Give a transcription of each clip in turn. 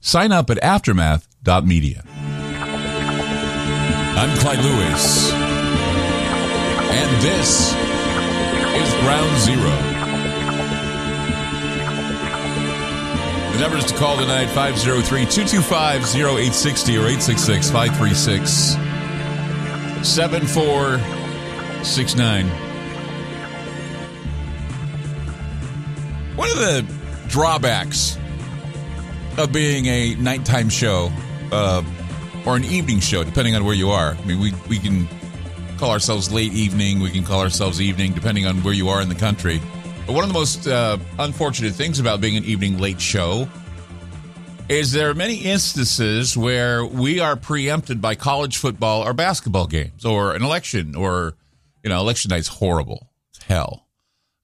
sign up at aftermath.media. I'm Clyde Lewis, and this is Ground Zero. The number is to call tonight 503 225 0860 or 866 536 7469. One of the drawbacks of being a nighttime show uh, or an evening show, depending on where you are. I mean, we, we can call ourselves late evening, we can call ourselves evening, depending on where you are in the country. But one of the most uh, unfortunate things about being an evening late show is there are many instances where we are preempted by college football or basketball games or an election or, you know, election night's horrible. It's hell.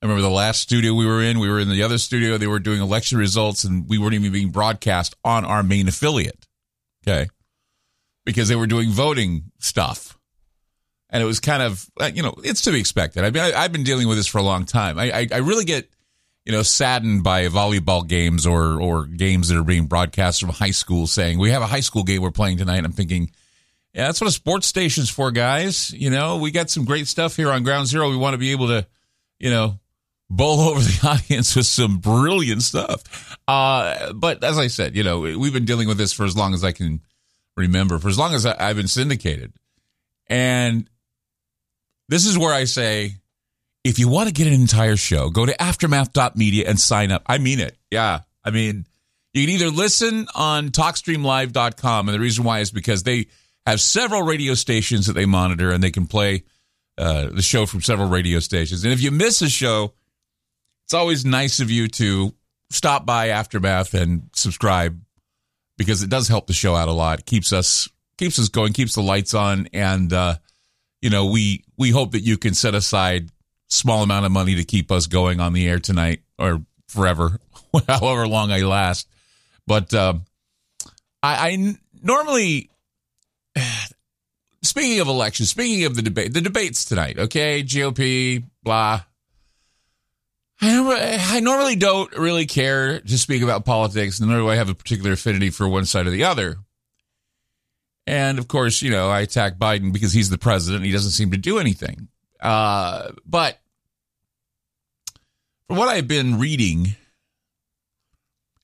I remember the last studio we were in, we were in the other studio, they were doing election results and we weren't even being broadcast on our main affiliate. Okay. Because they were doing voting stuff. And it was kind of, uh, you know, it's to be expected. I mean, I, have been dealing with this for a long time. I, I, I really get, you know, saddened by volleyball games or, or games that are being broadcast from high school saying, we have a high school game we're playing tonight. I'm thinking, yeah, that's what a sports station's for, guys. You know, we got some great stuff here on Ground Zero. We want to be able to, you know, bowl over the audience with some brilliant stuff. Uh, but as I said, you know, we've been dealing with this for as long as I can remember, for as long as I, have been syndicated. And this is where I say, if you want to get an entire show, go to aftermath.media and sign up. I mean it. Yeah. I mean, you can either listen on talkstreamlive.com. And the reason why is because they have several radio stations that they monitor and they can play uh, the show from several radio stations. And if you miss a show, it's always nice of you to stop by Aftermath and subscribe because it does help the show out a lot. keeps us keeps us going, keeps the lights on, and uh, you know we we hope that you can set aside small amount of money to keep us going on the air tonight or forever, however long I last. But uh, I, I normally. Speaking of elections, speaking of the debate, the debates tonight, okay, GOP, blah, I, normally don't really care to speak about politics, nor do I have a particular affinity for one side or the other. And of course, you know, I attack Biden because he's the president. He doesn't seem to do anything. Uh, but from what I've been reading,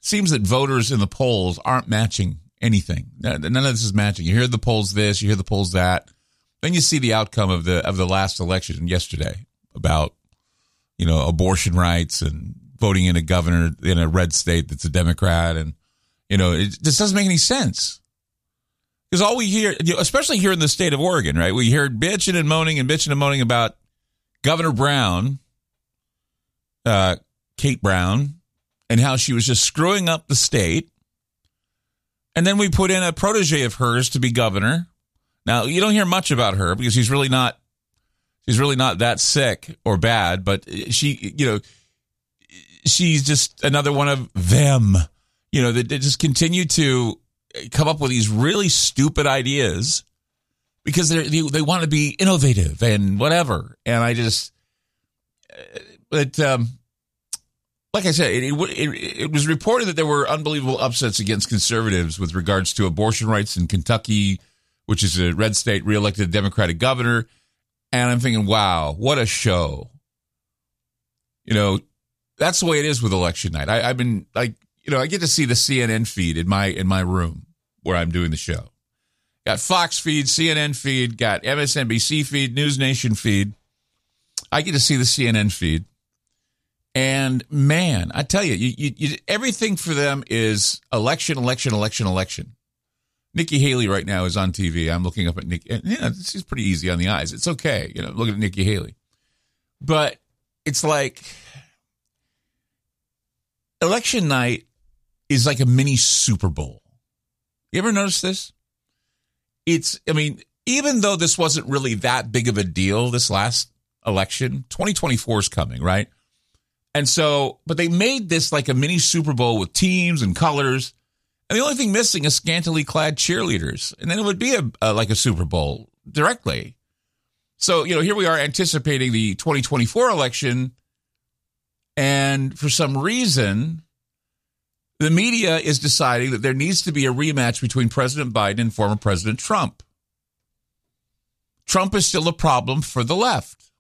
seems that voters in the polls aren't matching anything. None of this is matching. You hear the polls this, you hear the polls that. Then you see the outcome of the of the last election yesterday about you know, abortion rights and voting in a governor in a red state that's a Democrat. And, you know, it just doesn't make any sense. Because all we hear, especially here in the state of Oregon, right? We hear bitching and moaning and bitching and moaning about Governor Brown, uh, Kate Brown, and how she was just screwing up the state. And then we put in a protege of hers to be governor. Now, you don't hear much about her because she's really not she's really not that sick or bad, but she, you know, she's just another one of them, you know, that, just continue to come up with these really stupid ideas because they they want to be innovative and whatever. And I just, but um, like I said, it, it, it was reported that there were unbelievable upsets against conservatives with regards to abortion rights in Kentucky, which is a red state, reelected Democratic governor and I'm thinking, wow, what a show. You know, that's the way it is with election night. I, I've been like, you know, I get to see the CNN feed in my in my room where I'm doing the show. Got Fox feed, CNN feed, got MSNBC feed, News Nation feed. I get to see the CNN feed. And man, I tell you, you, you, you, everything for them is election, election, election, election. Nikki Haley right now is on TV. I'm looking up at Nikki. And, you know, she's pretty easy on the eyes. It's okay, you know, looking at Nikki Haley. But it's like election night is like a mini Super Bowl. You ever notice this? It's, I mean, even though this wasn't really that big of a deal this last election, 2024 is coming, right? And so, but they made this like a mini Super Bowl with teams and colors. And the only thing missing is scantily clad cheerleaders. And then it would be a, a like a Super Bowl directly. So, you know, here we are anticipating the 2024 election. And for some reason, the media is deciding that there needs to be a rematch between President Biden and former President Trump. Trump is still a problem for the left.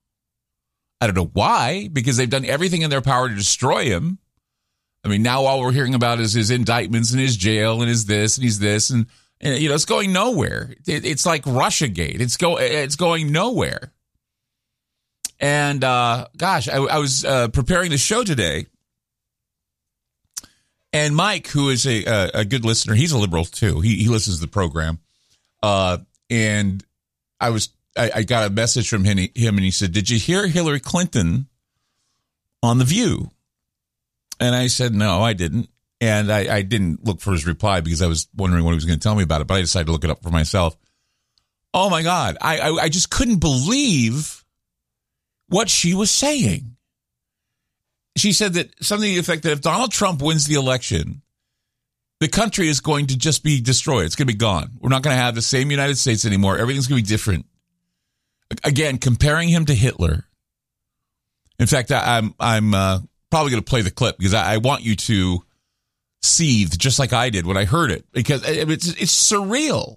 I don't know why, because they've done everything in their power to destroy him. I mean, now all we're hearing about is his indictments and his jail and his this and he's this and, and you know it's going nowhere. It, it's like RussiaGate. It's go it's going nowhere. And uh, gosh, I, I was uh, preparing the show today, and Mike, who is a, a, good listener, he's a liberal too. He he listens to the program, uh, and I was I, got a message from him, and he said, "Did you hear Hillary Clinton on the View?" And I said, "No, I didn't." And I, I didn't look for his reply because I was wondering what he was going to tell me about it. But I decided to look it up for myself. Oh my God, I, I, I just couldn't believe what she was saying she said that something to the effect that if Donald Trump wins the election, the country is going to just be destroyed. It's going to be gone. We're not going to have the same United States anymore. Everything's going to be different. Again, comparing him to Hitler. In fact, I, am I'm, I'm uh, probably going to play the clip because I, I, want you to seethe just like I did when I heard it because eh, it's it's surreal.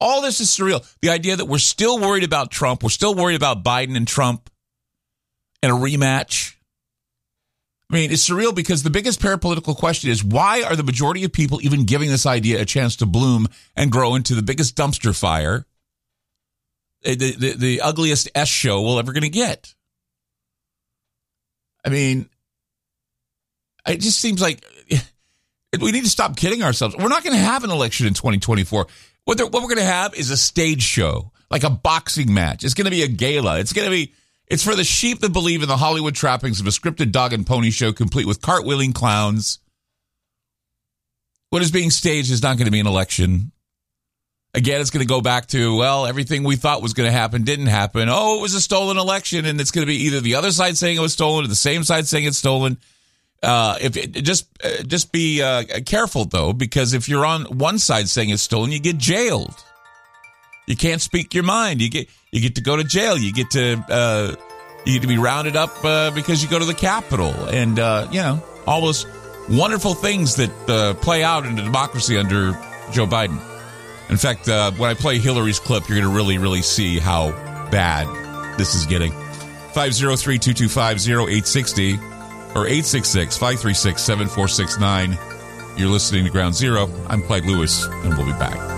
All this is surreal. The idea that we're still worried about Trump, we're still worried about Biden and Trump, and a rematch I mean, it's surreal because the biggest parapolitical question is why are the majority of people even giving this idea a chance to bloom and grow into the biggest dumpster fire, eh, the, the, the ugliest S show we're ever going to get? I mean, it just seems like we need to stop kidding ourselves. We're not going to have an election in 2024. What, what we're going to have is a stage show, like a boxing match. It's going to be a gala. It's going to be it's for the sheep that believe in the Hollywood trappings of a scripted dog and pony show complete with cartwheeling clowns. What is being staged is not going to be an election. Again, it's going to go back to, well, everything we thought was going to happen didn't happen. Oh, it was a stolen election. And it's going to be either the other side saying it was stolen or the same side saying it's stolen. Uh, if it, just uh, just be uh, careful though, because if you're on one side saying it's stolen, you get jailed. You can't speak your mind. You get you get to go to jail. You get to uh, you get to be rounded up uh, because you go to the Capitol, and you know all those wonderful things that play out in a democracy under Joe Biden. In fact, uh, when I play Hillary's clip, you're going to really, really see how bad this is getting. 503 225 0860 or 866 536 7469. You're listening to Ground Zero. I'm Clyde Lewis, and we'll be back.